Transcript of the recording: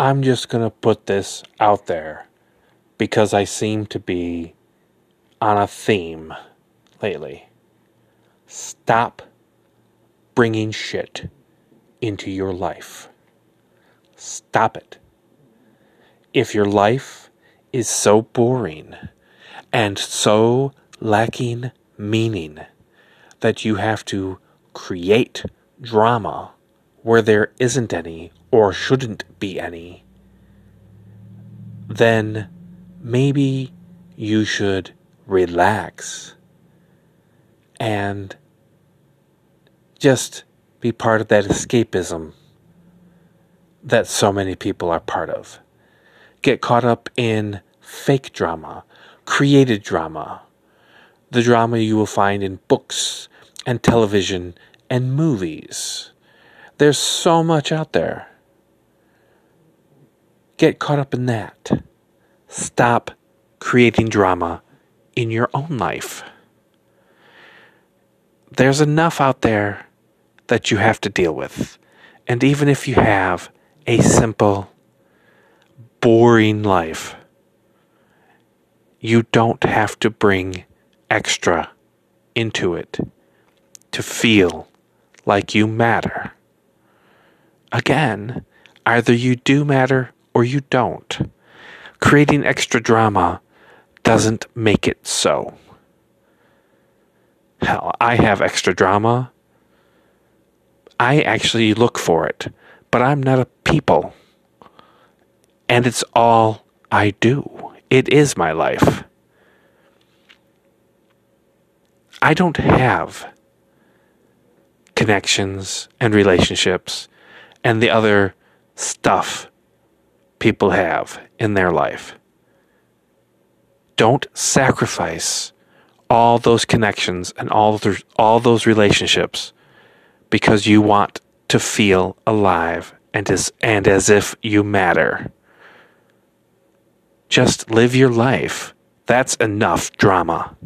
I'm just going to put this out there because I seem to be on a theme lately. Stop bringing shit into your life. Stop it. If your life is so boring and so lacking meaning that you have to create drama where there isn't any or shouldn't be any, then maybe you should relax and just be part of that escapism that so many people are part of. Get caught up in fake drama, created drama, the drama you will find in books and television and movies. There's so much out there. Get caught up in that. Stop creating drama in your own life. There's enough out there that you have to deal with. And even if you have a simple, boring life, you don't have to bring extra into it to feel like you matter. Again, either you do matter or you don't. Creating extra drama doesn't make it so. Hell, I have extra drama. I actually look for it, but I'm not a people. And it's all I do. It is my life. I don't have connections and relationships and the other stuff people have in their life. Don't sacrifice all those connections and all those, all those relationships because you want to feel alive and as, and as if you matter. Just live your life. That's enough drama.